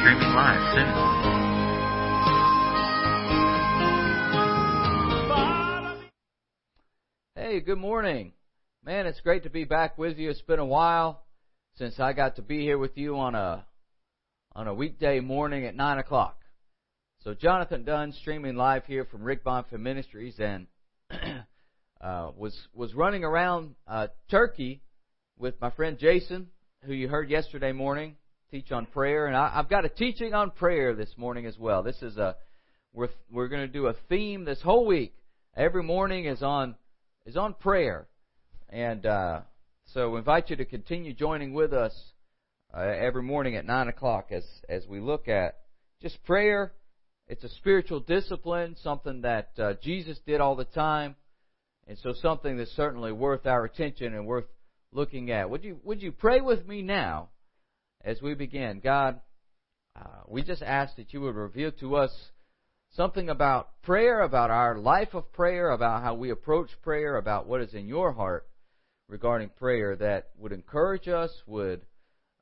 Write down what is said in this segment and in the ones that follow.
streaming live soon. Hey, good morning. Man, it's great to be back with you. It's been a while since I got to be here with you on a on a weekday morning at nine o'clock. So Jonathan Dunn streaming live here from Rick Bonfim Ministries and uh, was was running around uh, Turkey with my friend Jason, who you heard yesterday morning teach on prayer, and I, I've got a teaching on prayer this morning as well. This is a we're we're going to do a theme this whole week. Every morning is on is on prayer, and uh, so we invite you to continue joining with us uh, every morning at nine o'clock as as we look at just prayer it's a spiritual discipline, something that uh, Jesus did all the time, and so something that's certainly worth our attention and worth looking at. Would you would you pray with me now as we begin? God, uh, we just ask that you would reveal to us something about prayer, about our life of prayer, about how we approach prayer, about what is in your heart regarding prayer that would encourage us, would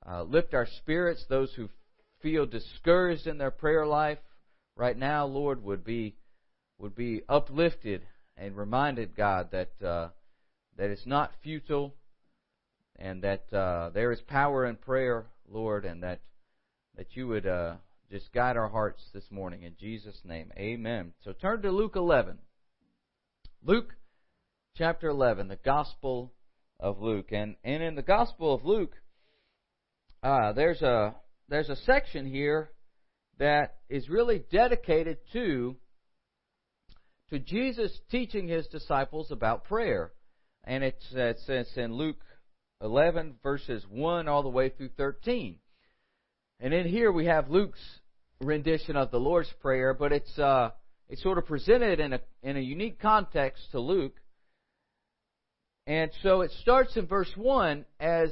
uh, lift our spirits, those who feel discouraged in their prayer life right now, Lord, would be would be uplifted and reminded, God, that uh, that it's not futile, and that uh, there is power in prayer, Lord, and that that you would uh, just guide our hearts this morning in Jesus' name, Amen. So turn to Luke 11. Luke chapter 11, the Gospel of Luke, and and in the Gospel of Luke, uh, there's a there's a section here that is really dedicated to to Jesus teaching his disciples about prayer. And it's, it says in Luke 11 verses 1 all the way through 13. And in here we have Luke's rendition of the Lord's Prayer, but it's uh, it's sort of presented in a in a unique context to Luke. And so it starts in verse 1 as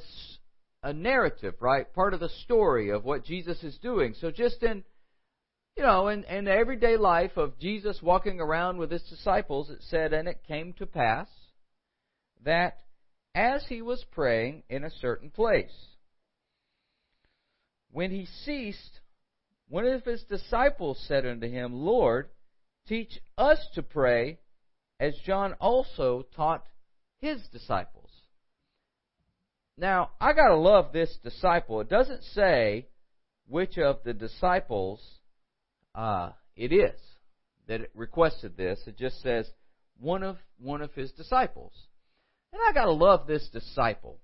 a narrative, right? Part of the story of what Jesus is doing. So just in you know, in, in the everyday life of Jesus walking around with his disciples, it said, And it came to pass that as he was praying in a certain place, when he ceased, one of his disciples said unto him, Lord, teach us to pray, as John also taught his disciples. Now, I gotta love this disciple. It doesn't say which of the disciples uh, it is that it requested this. It just says one of one of his disciples. And I gotta love this disciple,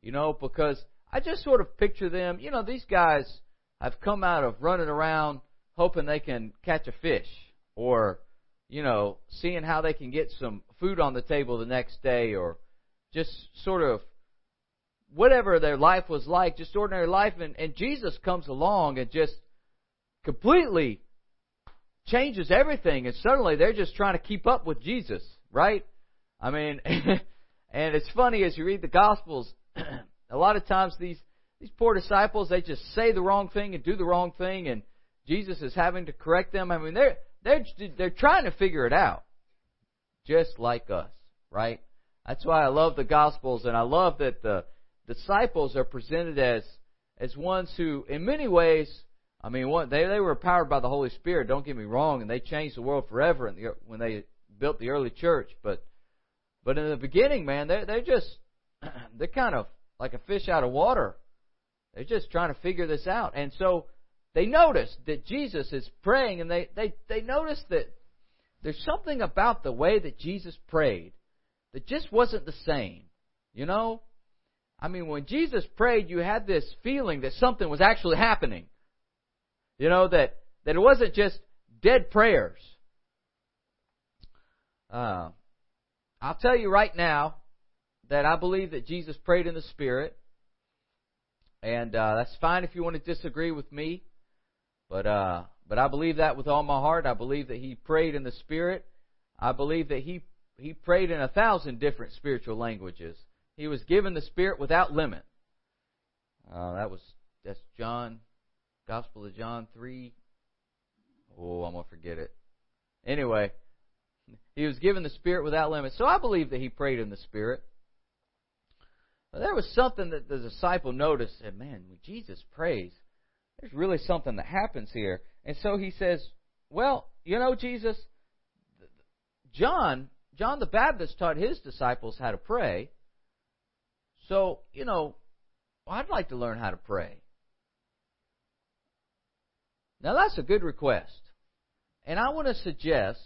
you know, because I just sort of picture them. You know, these guys have come out of running around hoping they can catch a fish, or you know, seeing how they can get some food on the table the next day, or just sort of whatever their life was like, just ordinary life. And, and Jesus comes along and just completely changes everything, and suddenly they're just trying to keep up with Jesus, right? I mean, and it's funny as you read the Gospels, a lot of times these these poor disciples they just say the wrong thing and do the wrong thing, and Jesus is having to correct them. I mean, they're they're they're trying to figure it out, just like us, right? That's why I love the Gospels, and I love that the disciples are presented as as ones who, in many ways, I mean, what, they they were powered by the Holy Spirit. Don't get me wrong, and they changed the world forever the, when they built the early church. But but in the beginning, man, they they're just they're kind of like a fish out of water. They're just trying to figure this out, and so they notice that Jesus is praying, and they they they noticed that there's something about the way that Jesus prayed that just wasn't the same. You know, I mean, when Jesus prayed, you had this feeling that something was actually happening. You know, that, that it wasn't just dead prayers. Uh, I'll tell you right now that I believe that Jesus prayed in the Spirit. And uh, that's fine if you want to disagree with me. But uh, but I believe that with all my heart. I believe that he prayed in the Spirit. I believe that he he prayed in a thousand different spiritual languages. He was given the Spirit without limit. Uh, that was that's John Gospel of John 3. Oh, I'm going to forget it. Anyway, he was given the Spirit without limit. So I believe that he prayed in the Spirit. But there was something that the disciple noticed. And man, when Jesus prays, there's really something that happens here. And so he says, well, you know, Jesus, John, John the Baptist taught his disciples how to pray. So, you know, I'd like to learn how to pray. Now that's a good request. And I want to suggest,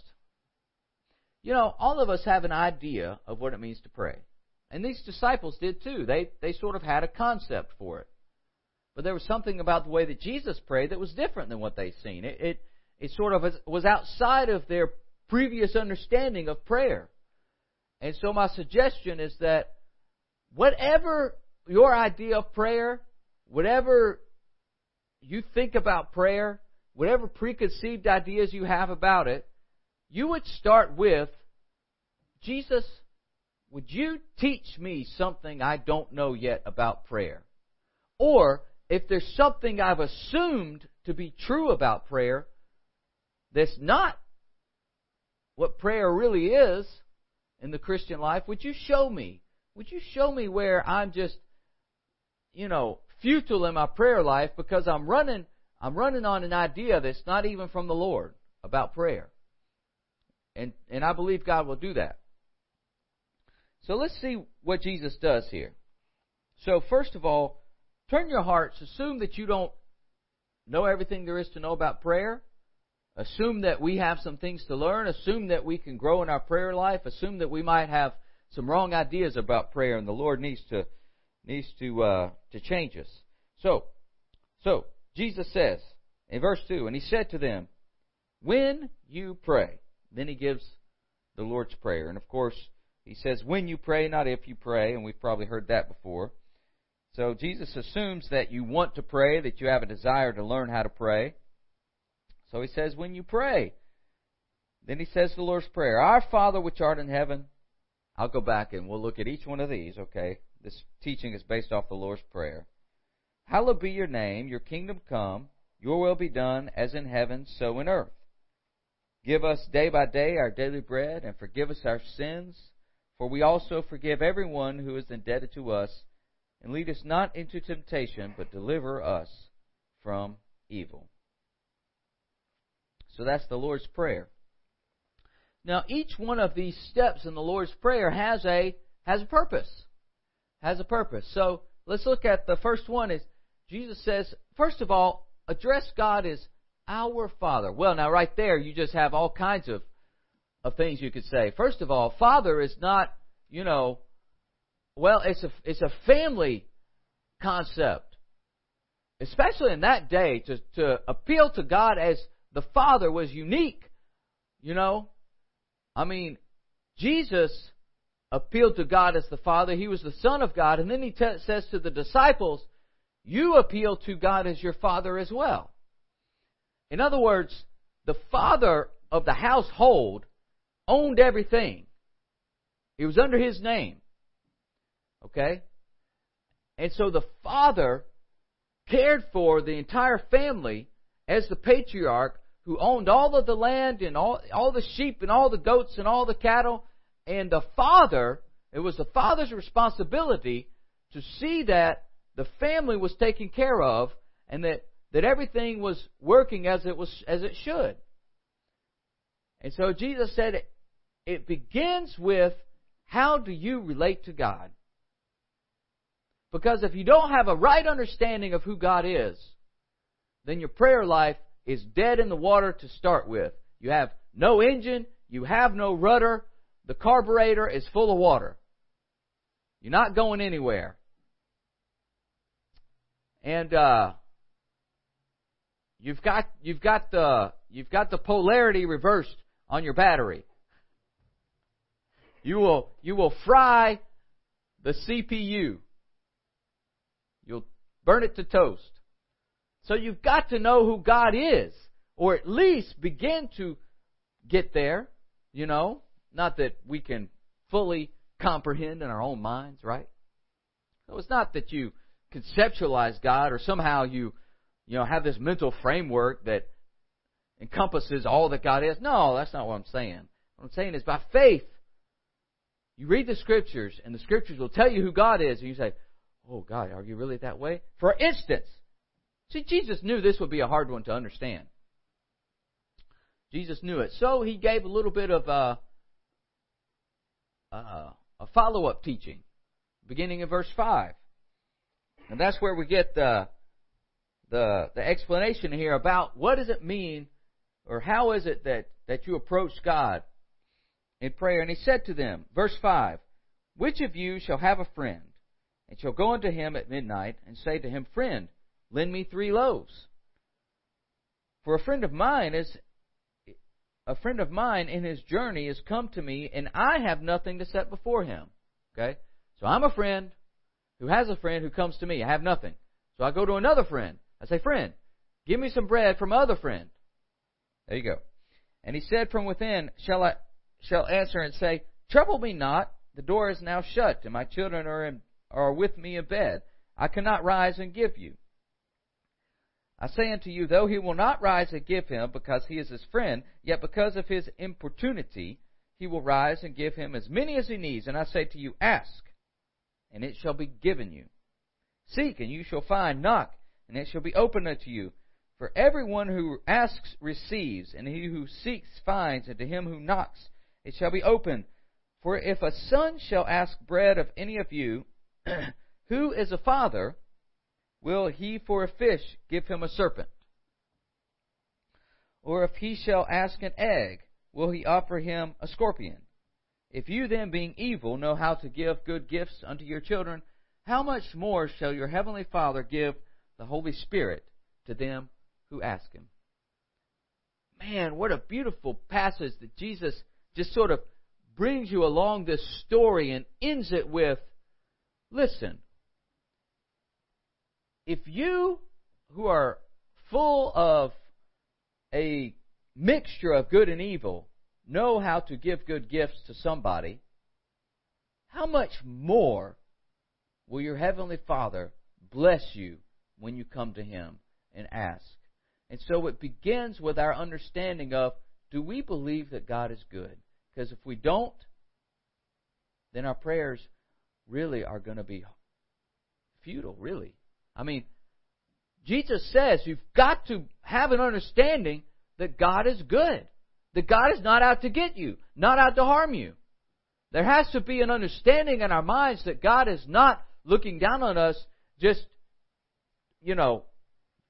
you know, all of us have an idea of what it means to pray. And these disciples did too. They, they sort of had a concept for it. But there was something about the way that Jesus prayed that was different than what they'd seen. It, it, it sort of was outside of their previous understanding of prayer. And so my suggestion is that whatever your idea of prayer, whatever you think about prayer, whatever preconceived ideas you have about it, you would start with Jesus, would you teach me something I don't know yet about prayer? Or if there's something I've assumed to be true about prayer that's not what prayer really is in the Christian life, would you show me? Would you show me where I'm just, you know, futile in my prayer life because I'm running I'm running on an idea that's not even from the Lord about prayer. And and I believe God will do that. So let's see what Jesus does here. So first of all, turn your hearts, assume that you don't know everything there is to know about prayer. Assume that we have some things to learn. Assume that we can grow in our prayer life. Assume that we might have some wrong ideas about prayer, and the Lord needs to needs to uh, to change us. So, so Jesus says in verse two, and he said to them, "When you pray," then he gives the Lord's prayer, and of course he says, "When you pray, not if you pray," and we've probably heard that before. So Jesus assumes that you want to pray, that you have a desire to learn how to pray. So he says, when you pray. Then he says the Lord's Prayer Our Father which art in heaven. I'll go back and we'll look at each one of these, okay? This teaching is based off the Lord's Prayer. Hallowed be your name, your kingdom come, your will be done as in heaven, so in earth. Give us day by day our daily bread, and forgive us our sins, for we also forgive everyone who is indebted to us. And lead us not into temptation, but deliver us from evil. So that's the Lord's Prayer. Now, each one of these steps in the Lord's Prayer has a has a purpose. Has a purpose. So let's look at the first one is Jesus says, first of all, address God as our Father. Well, now right there you just have all kinds of of things you could say. First of all, Father is not, you know, well, it's a it's a family concept. Especially in that day to to appeal to God as the Father was unique. You know? I mean, Jesus appealed to God as the Father. He was the Son of God. And then he t- says to the disciples, You appeal to God as your Father as well. In other words, the Father of the household owned everything, it was under his name. Okay? And so the Father cared for the entire family as the patriarch who owned all of the land and all, all the sheep and all the goats and all the cattle. And the father, it was the father's responsibility to see that the family was taken care of and that, that everything was working as it was as it should. And so Jesus said it, it begins with how do you relate to God? Because if you don't have a right understanding of who God is, then your prayer life is dead in the water to start with. You have no engine, you have no rudder, the carburetor is full of water. You're not going anywhere. And uh, you've got you've got the you've got the polarity reversed on your battery. You will you will fry the CPU. You'll burn it to toast. So you've got to know who God is, or at least begin to get there, you know. Not that we can fully comprehend in our own minds, right? So it's not that you conceptualize God or somehow you, you know, have this mental framework that encompasses all that God is. No, that's not what I'm saying. What I'm saying is by faith, you read the scriptures and the scriptures will tell you who God is and you say, Oh God, are you really that way? For instance, See, Jesus knew this would be a hard one to understand. Jesus knew it. So he gave a little bit of uh, uh, a follow up teaching, beginning in verse 5. And that's where we get the, the, the explanation here about what does it mean or how is it that, that you approach God in prayer. And he said to them, verse 5, Which of you shall have a friend, and shall go unto him at midnight, and say to him, Friend, lend me three loaves? For a friend of mine is a friend of mine in his journey has come to me, and I have nothing to set before him. Okay? So I'm a friend who has a friend who comes to me. I have nothing. So I go to another friend. I say, Friend, give me some bread from other friend. There you go. And he said from within, Shall I shall answer and say, Trouble me not, the door is now shut, and my children are in, are with me in bed. I cannot rise and give you. I say unto you, though he will not rise and give him, because he is his friend, yet because of his importunity, he will rise and give him as many as he needs. And I say to you, ask, and it shall be given you. Seek, and you shall find. Knock, and it shall be opened unto you. For everyone who asks receives, and he who seeks finds, and to him who knocks it shall be opened. For if a son shall ask bread of any of you, who is a father, Will he for a fish give him a serpent? Or if he shall ask an egg, will he offer him a scorpion? If you then, being evil, know how to give good gifts unto your children, how much more shall your heavenly Father give the Holy Spirit to them who ask him? Man, what a beautiful passage that Jesus just sort of brings you along this story and ends it with listen, if you who are full of a mixture of good and evil know how to give good gifts to somebody, how much more will your Heavenly Father bless you when you come to Him and ask? And so it begins with our understanding of do we believe that God is good? Because if we don't, then our prayers really are going to be futile, really. I mean, Jesus says you've got to have an understanding that God is good. That God is not out to get you, not out to harm you. There has to be an understanding in our minds that God is not looking down on us just, you know,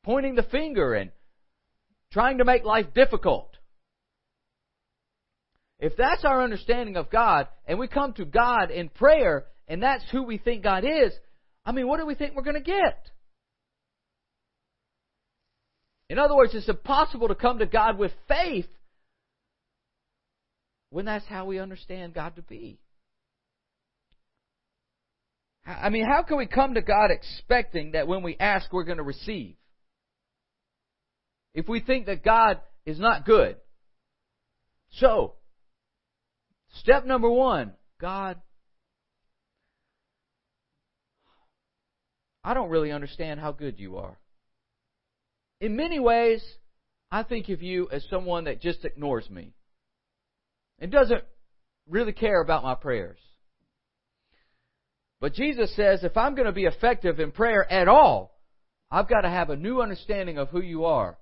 pointing the finger and trying to make life difficult. If that's our understanding of God, and we come to God in prayer, and that's who we think God is, I mean, what do we think we're going to get? In other words, it's impossible to come to God with faith when that's how we understand God to be. I mean, how can we come to God expecting that when we ask, we're going to receive? If we think that God is not good. So, step number one God, I don't really understand how good you are in many ways, I think of you as someone that just ignores me and doesn't really care about my prayers. But Jesus says if I'm going to be effective in prayer at all, I've got to have a new understanding of who you are.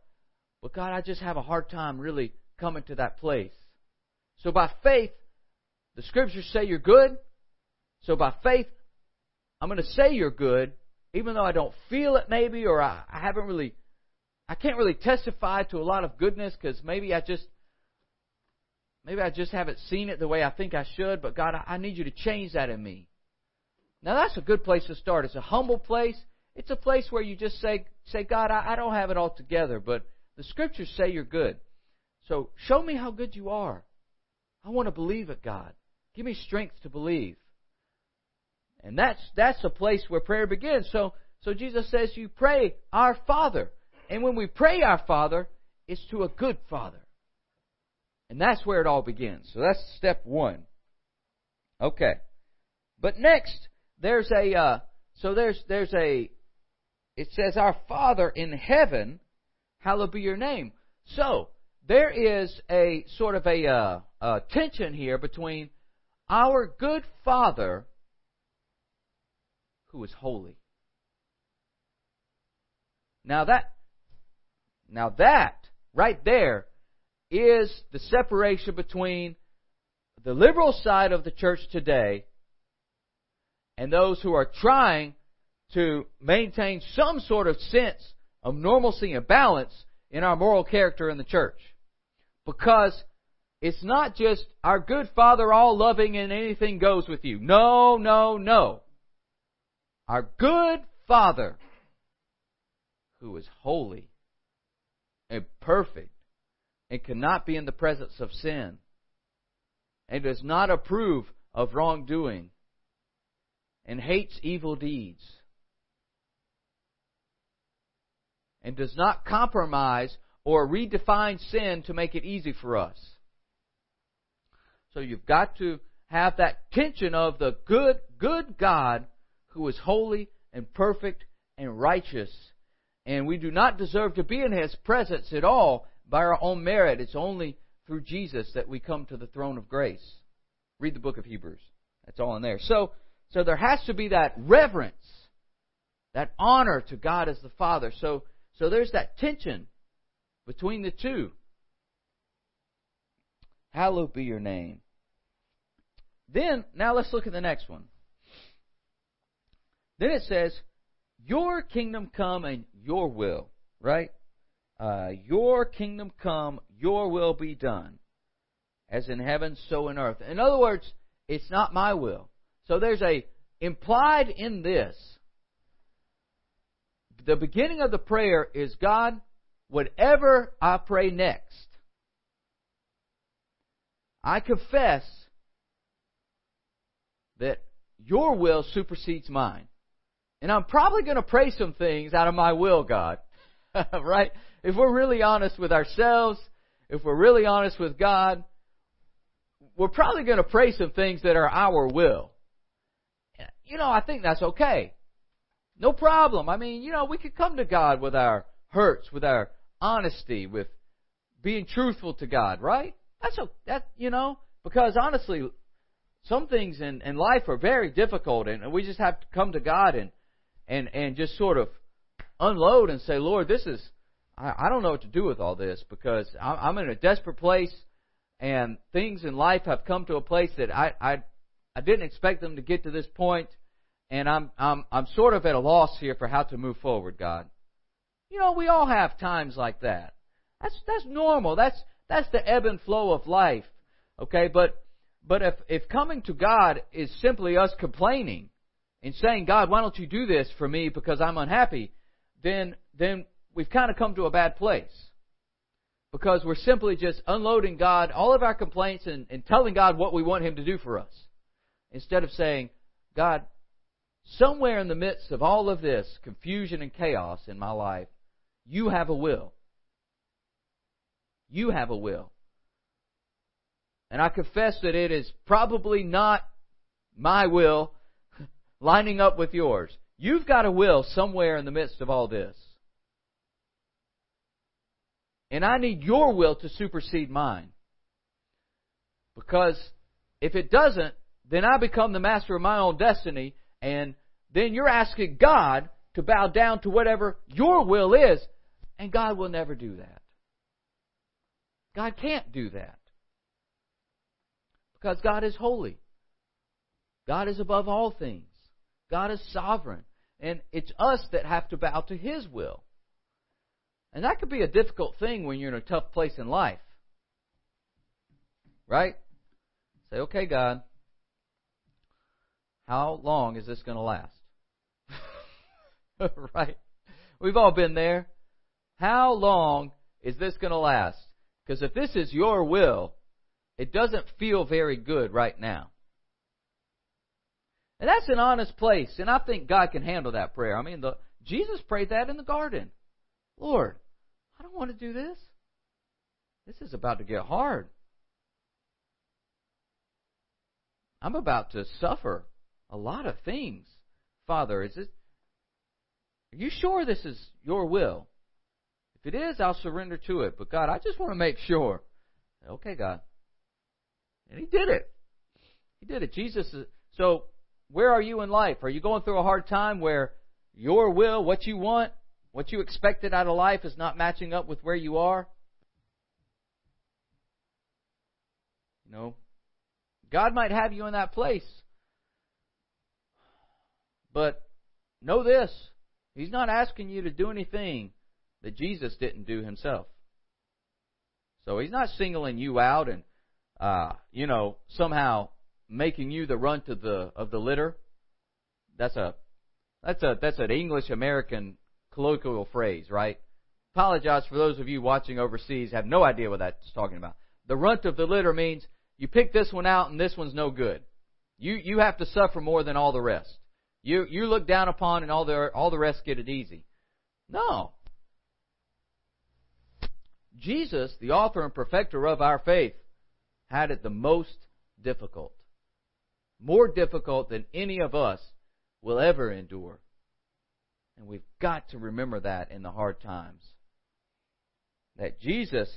But God, I just have a hard time really coming to that place. So by faith, the scriptures say you're good. So by faith, I'm going to say you're good, even though I don't feel it maybe, or I, I haven't really I can't really testify to a lot of goodness because maybe I just maybe I just haven't seen it the way I think I should. But God, I need you to change that in me. Now that's a good place to start. It's a humble place. It's a place where you just say, say, God, I, I don't have it all together, but the scriptures say you're good. So show me how good you are. I want to believe it, God. Give me strength to believe. And that's that's a place where prayer begins. So so Jesus says you pray, Our Father. And when we pray our Father, it's to a good Father. And that's where it all begins. So that's step one. Okay. But next, there's a, uh, so there's, there's a, it says, Our Father in heaven, hallowed be your name. So, there is a sort of a, uh, a tension here between our good Father, who is holy, Now that, now that, right there, is the separation between the liberal side of the church today and those who are trying to maintain some sort of sense of normalcy and balance in our moral character in the church. Because it's not just our good Father all loving and anything goes with you. No, no, no. Our good Father who is holy and perfect and cannot be in the presence of sin and does not approve of wrongdoing and hates evil deeds and does not compromise or redefine sin to make it easy for us. So you've got to have that tension of the good, good God who is holy and perfect and righteous. And we do not deserve to be in His presence at all by our own merit. It's only through Jesus that we come to the throne of grace. Read the book of Hebrews. That's all in there. So, so there has to be that reverence, that honor to God as the Father. So, so there's that tension between the two. Hallowed be your name. Then, now let's look at the next one. Then it says, Your kingdom come and your will, right? Uh, your kingdom come, your will be done, as in heaven, so in earth. In other words, it's not my will. So there's a implied in this. The beginning of the prayer is God, whatever I pray next, I confess that your will supersedes mine. And I'm probably going to pray some things out of my will, God. right? If we're really honest with ourselves, if we're really honest with God, we're probably going to pray some things that are our will. You know, I think that's okay. No problem. I mean, you know, we could come to God with our hurts, with our honesty, with being truthful to God, right? That's a, that, you know, because honestly, some things in, in life are very difficult and we just have to come to God and, and, and just sort of unload and say, Lord, this is, I, I don't know what to do with all this because I'm, I'm in a desperate place and things in life have come to a place that I, I, I didn't expect them to get to this point and I'm, I'm, I'm sort of at a loss here for how to move forward, God. You know, we all have times like that. That's, that's normal. That's, that's the ebb and flow of life. Okay, but but if, if coming to God is simply us complaining and saying, God, why don't you do this for me because I'm unhappy, then, then we've kind of come to a bad place. Because we're simply just unloading God all of our complaints and, and telling God what we want Him to do for us. Instead of saying, God, somewhere in the midst of all of this confusion and chaos in my life, you have a will. You have a will. And I confess that it is probably not my will lining up with yours. You've got a will somewhere in the midst of all this. And I need your will to supersede mine. Because if it doesn't, then I become the master of my own destiny, and then you're asking God to bow down to whatever your will is, and God will never do that. God can't do that. Because God is holy. God is above all things. God is sovereign. And it's us that have to bow to His will. And that could be a difficult thing when you're in a tough place in life. Right? Say, okay, God, how long is this going to last? right? We've all been there. How long is this going to last? Because if this is your will, it doesn't feel very good right now. And that's an honest place, and I think God can handle that prayer. I mean, the, Jesus prayed that in the garden. Lord, I don't want to do this. This is about to get hard. I'm about to suffer a lot of things. Father, is it Are you sure this is your will? If it is, I'll surrender to it. But God, I just want to make sure. Okay, God. And he did it. He did it. Jesus is, so where are you in life? Are you going through a hard time where your will, what you want, what you expected out of life is not matching up with where you are. You know, God might have you in that place. But know this He's not asking you to do anything that Jesus didn't do Himself. So He's not singling you out and, uh, you know, somehow making you the runt of the of the litter. That's a that's a that's an English American colloquial phrase, right? Apologize for those of you watching overseas have no idea what that's talking about. The runt of the litter means you pick this one out and this one's no good. You you have to suffer more than all the rest. You you look down upon and all the all the rest get it easy. No. Jesus, the author and perfecter of our faith, had it the most difficult. More difficult than any of us will ever endure. And we've got to remember that in the hard times. That Jesus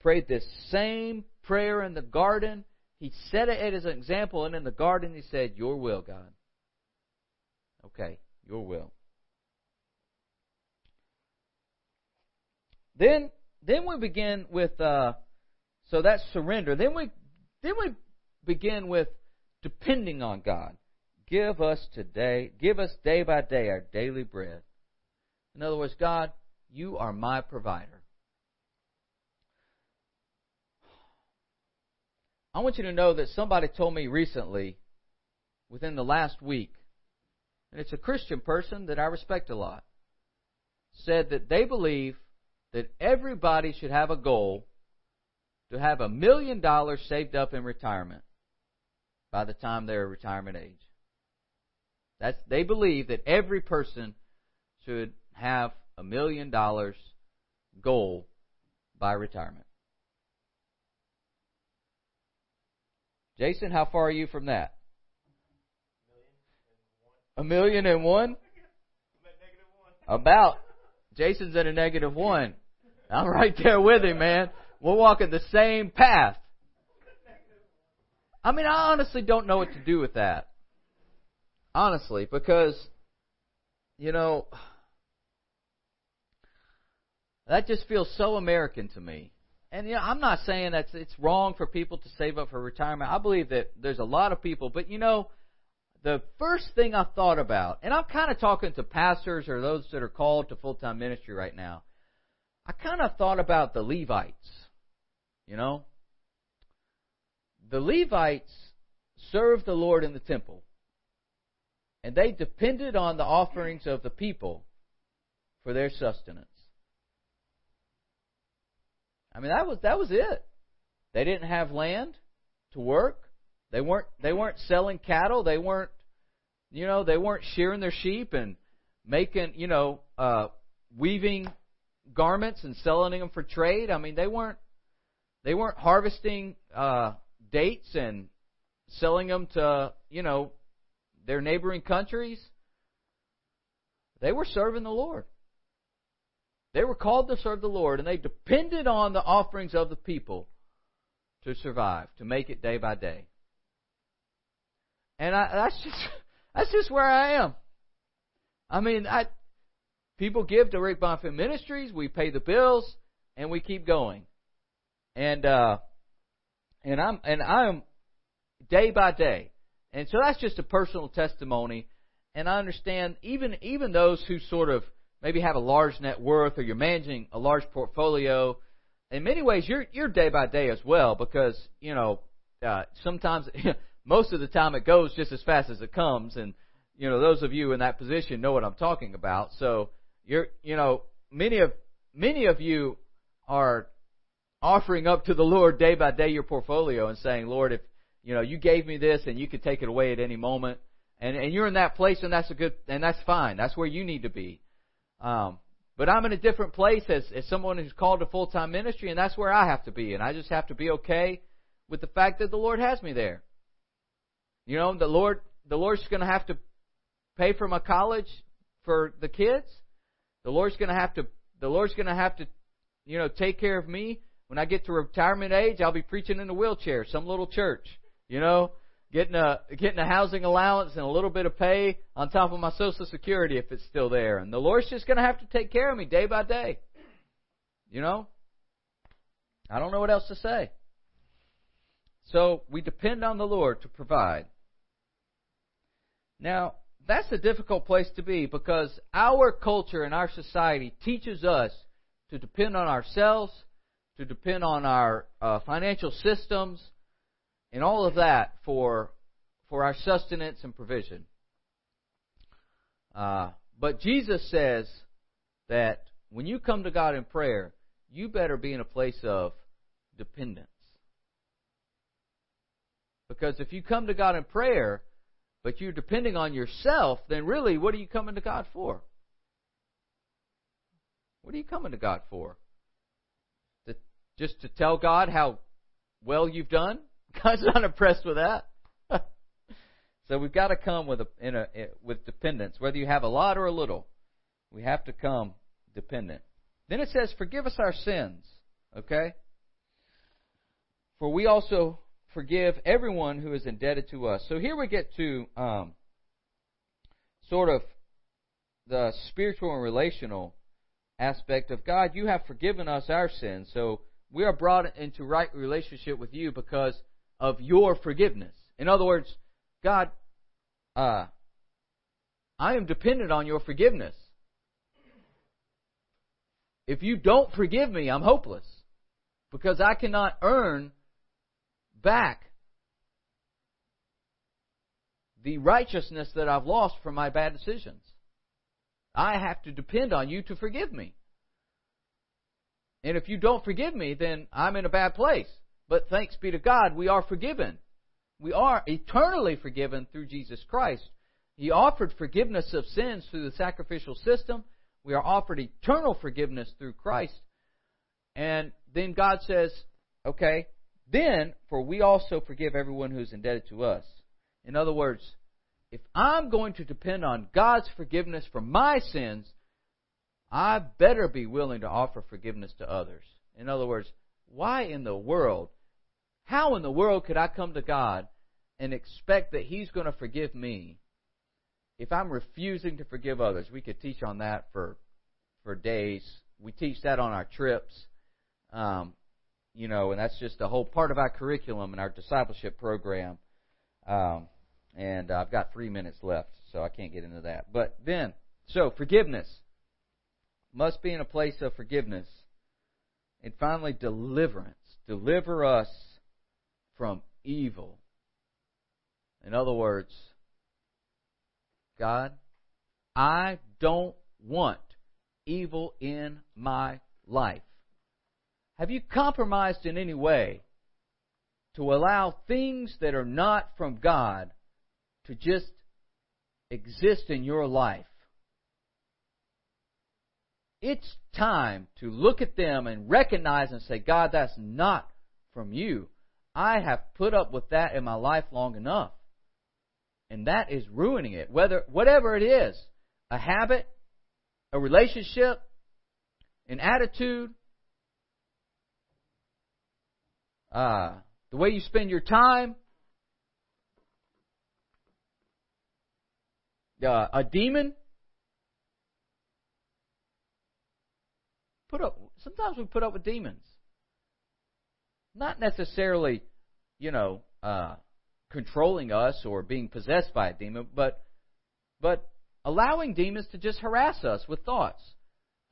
prayed this same prayer in the garden. He set it as an example, and in the garden he said, Your will, God. Okay, your will. Then then we begin with uh, so that's surrender. Then we then we begin with depending on God. Give us today, give us day by day our daily bread. In other words, God, you are my provider. I want you to know that somebody told me recently, within the last week, and it's a Christian person that I respect a lot, said that they believe that everybody should have a goal to have a million dollars saved up in retirement by the time they're retirement age. That's, they believe that every person should have a million dollars goal by retirement. Jason, how far are you from that? A million and one? About. Jason's at a negative one. I'm right there with him, man. We're walking the same path. I mean, I honestly don't know what to do with that. Honestly, because, you know, that just feels so American to me. And you know, I'm not saying that it's wrong for people to save up for retirement. I believe that there's a lot of people, but you know, the first thing I thought about, and I'm kind of talking to pastors or those that are called to full time ministry right now, I kind of thought about the Levites. You know? The Levites served the Lord in the temple, and they depended on the offerings of the people for their sustenance. I mean, that was that was it. They didn't have land to work. They weren't they weren't selling cattle. They weren't you know they weren't shearing their sheep and making you know uh, weaving garments and selling them for trade. I mean they weren't they weren't harvesting uh, dates and selling them to you know their neighboring countries. They were serving the Lord. They were called to serve the Lord, and they depended on the offerings of the people to survive, to make it day by day. And I, that's just that's just where I am. I mean, I people give to Rick Bonfim Ministries, we pay the bills, and we keep going. And uh, and I'm and I'm day by day, and so that's just a personal testimony. And I understand even even those who sort of maybe have a large net worth or you're managing a large portfolio. In many ways, you're you're day by day as well because you know uh, sometimes most of the time it goes just as fast as it comes, and you know those of you in that position know what I'm talking about. So you're you know many of many of you are offering up to the Lord day by day your portfolio and saying, Lord, if you know you gave me this and you could take it away at any moment, and and you're in that place and that's a good and that's fine. That's where you need to be. Um, but I'm in a different place as, as someone who's called to full time ministry, and that's where I have to be. And I just have to be okay with the fact that the Lord has me there. You know, the Lord, the Lord's going to have to pay for my college for the kids. The Lord's going to have to, the Lord's going to have to, you know, take care of me. When I get to retirement age, I'll be preaching in a wheelchair, some little church, you know, getting a getting a housing allowance and a little bit of pay on top of my social security if it's still there. And the Lord's just going to have to take care of me day by day. You know? I don't know what else to say. So we depend on the Lord to provide. Now, that's a difficult place to be because our culture and our society teaches us to depend on ourselves, to depend on our uh, financial systems, and all of that for for our sustenance and provision. Uh, but Jesus says that when you come to God in prayer, you better be in a place of dependence. Because if you come to God in prayer, but you're depending on yourself, then really, what are you coming to God for? What are you coming to God for? To, just to tell God how well you've done? God's not impressed with that. so we've got to come with a, in a eh, with dependence, whether you have a lot or a little. We have to come dependent. Then it says, "Forgive us our sins." Okay. For we also forgive everyone who is indebted to us. So here we get to um, sort of the spiritual and relational aspect of God. You have forgiven us our sins, so we are brought into right relationship with you because of your forgiveness. In other words, God, uh, I am dependent on your forgiveness. If you don't forgive me, I'm hopeless because I cannot earn back the righteousness that I've lost from my bad decisions. I have to depend on you to forgive me. And if you don't forgive me, then I'm in a bad place. But thanks be to God, we are forgiven. We are eternally forgiven through Jesus Christ. He offered forgiveness of sins through the sacrificial system. We are offered eternal forgiveness through Christ. And then God says, okay, then, for we also forgive everyone who is indebted to us. In other words, if I'm going to depend on God's forgiveness for my sins, I better be willing to offer forgiveness to others. In other words, why in the world, how in the world could I come to God and expect that He's going to forgive me if I'm refusing to forgive others? We could teach on that for for days. We teach that on our trips. Um, you know, and that's just a whole part of our curriculum and our discipleship program. Um, and I've got three minutes left, so I can't get into that. But then, so forgiveness must be in a place of forgiveness. And finally, deliverance. Deliver us from evil. In other words, God, I don't want evil in my life. Have you compromised in any way to allow things that are not from God to just exist in your life? It's time to look at them and recognize and say, God, that's not from you. I have put up with that in my life long enough. And that is ruining it. Whether whatever it is, a habit, a relationship, an attitude, uh, the way you spend your time, uh, a demon. Put up. Sometimes we put up with demons, not necessarily, you know, uh, controlling us or being possessed by a demon, but but allowing demons to just harass us with thoughts,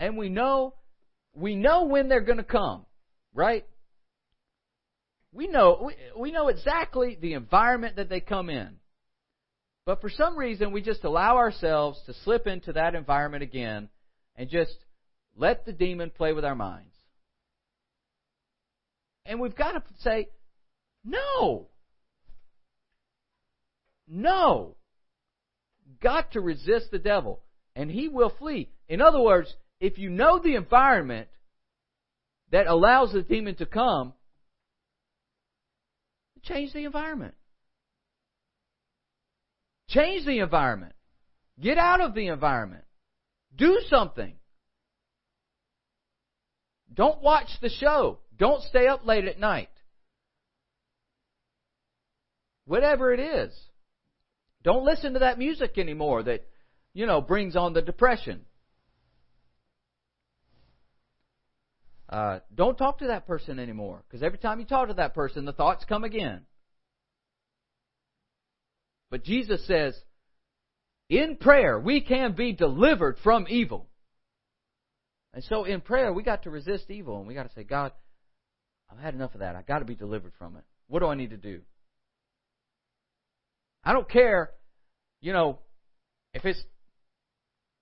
and we know we know when they're going to come, right? We know, we, we know exactly the environment that they come in. But for some reason, we just allow ourselves to slip into that environment again and just let the demon play with our minds. And we've got to say, no. No. Got to resist the devil, and he will flee. In other words, if you know the environment that allows the demon to come, Change the environment. Change the environment. Get out of the environment. Do something. Don't watch the show. Don't stay up late at night. whatever it is. Don't listen to that music anymore that, you know, brings on the depression. Uh, don't talk to that person anymore because every time you talk to that person, the thoughts come again. But Jesus says, in prayer, we can be delivered from evil. And so in prayer, we got to resist evil and we got to say, God, I've had enough of that. I've got to be delivered from it. What do I need to do? I don't care, you know, if it's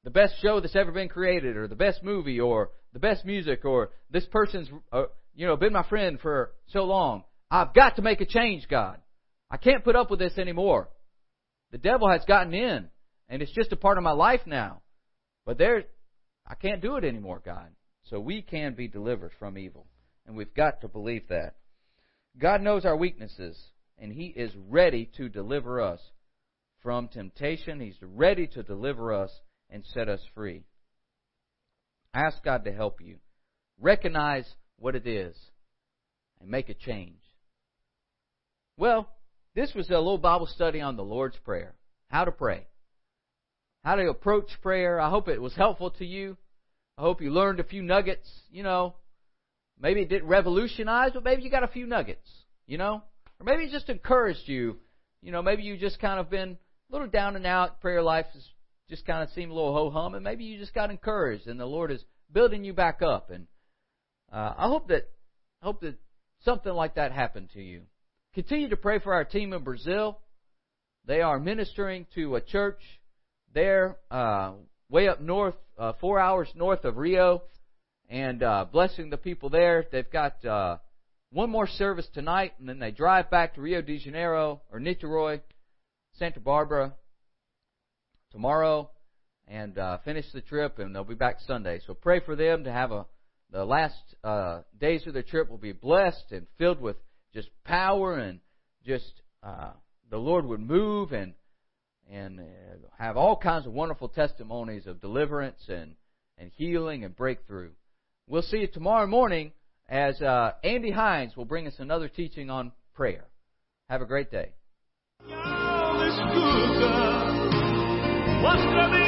the best show that's ever been created or the best movie or the best music or this person's, uh, you know, been my friend for so long. I've got to make a change, God. I can't put up with this anymore. The devil has gotten in and it's just a part of my life now. But there, I can't do it anymore, God. So we can be delivered from evil. And we've got to believe that. God knows our weaknesses and He is ready to deliver us from temptation. He's ready to deliver us and set us free. Ask God to help you. Recognize what it is and make a change. Well, this was a little Bible study on the Lord's Prayer. How to pray. How to approach prayer. I hope it was helpful to you. I hope you learned a few nuggets, you know. Maybe it didn't revolutionize, but maybe you got a few nuggets, you know. Or maybe it just encouraged you. You know, maybe you just kind of been a little down and out. Prayer life has just kind of seemed a little ho hum, and maybe you just got encouraged, and the Lord is building you back up. And uh, I hope that I hope that something like that happened to you. Continue to pray for our team in Brazil. They are ministering to a church there, uh, way up north, uh, four hours north of Rio, and uh, blessing the people there. They've got uh, one more service tonight, and then they drive back to Rio de Janeiro or Niterói, Santa Barbara tomorrow, and uh, finish the trip, and they'll be back Sunday. So pray for them to have a the last uh, days of their trip will be blessed and filled with just power and just uh, the Lord would move and and uh, have all kinds of wonderful testimonies of deliverance and and healing and breakthrough. We'll see you tomorrow morning as uh, Andy Hines will bring us another teaching on prayer. Have a great day. Lustro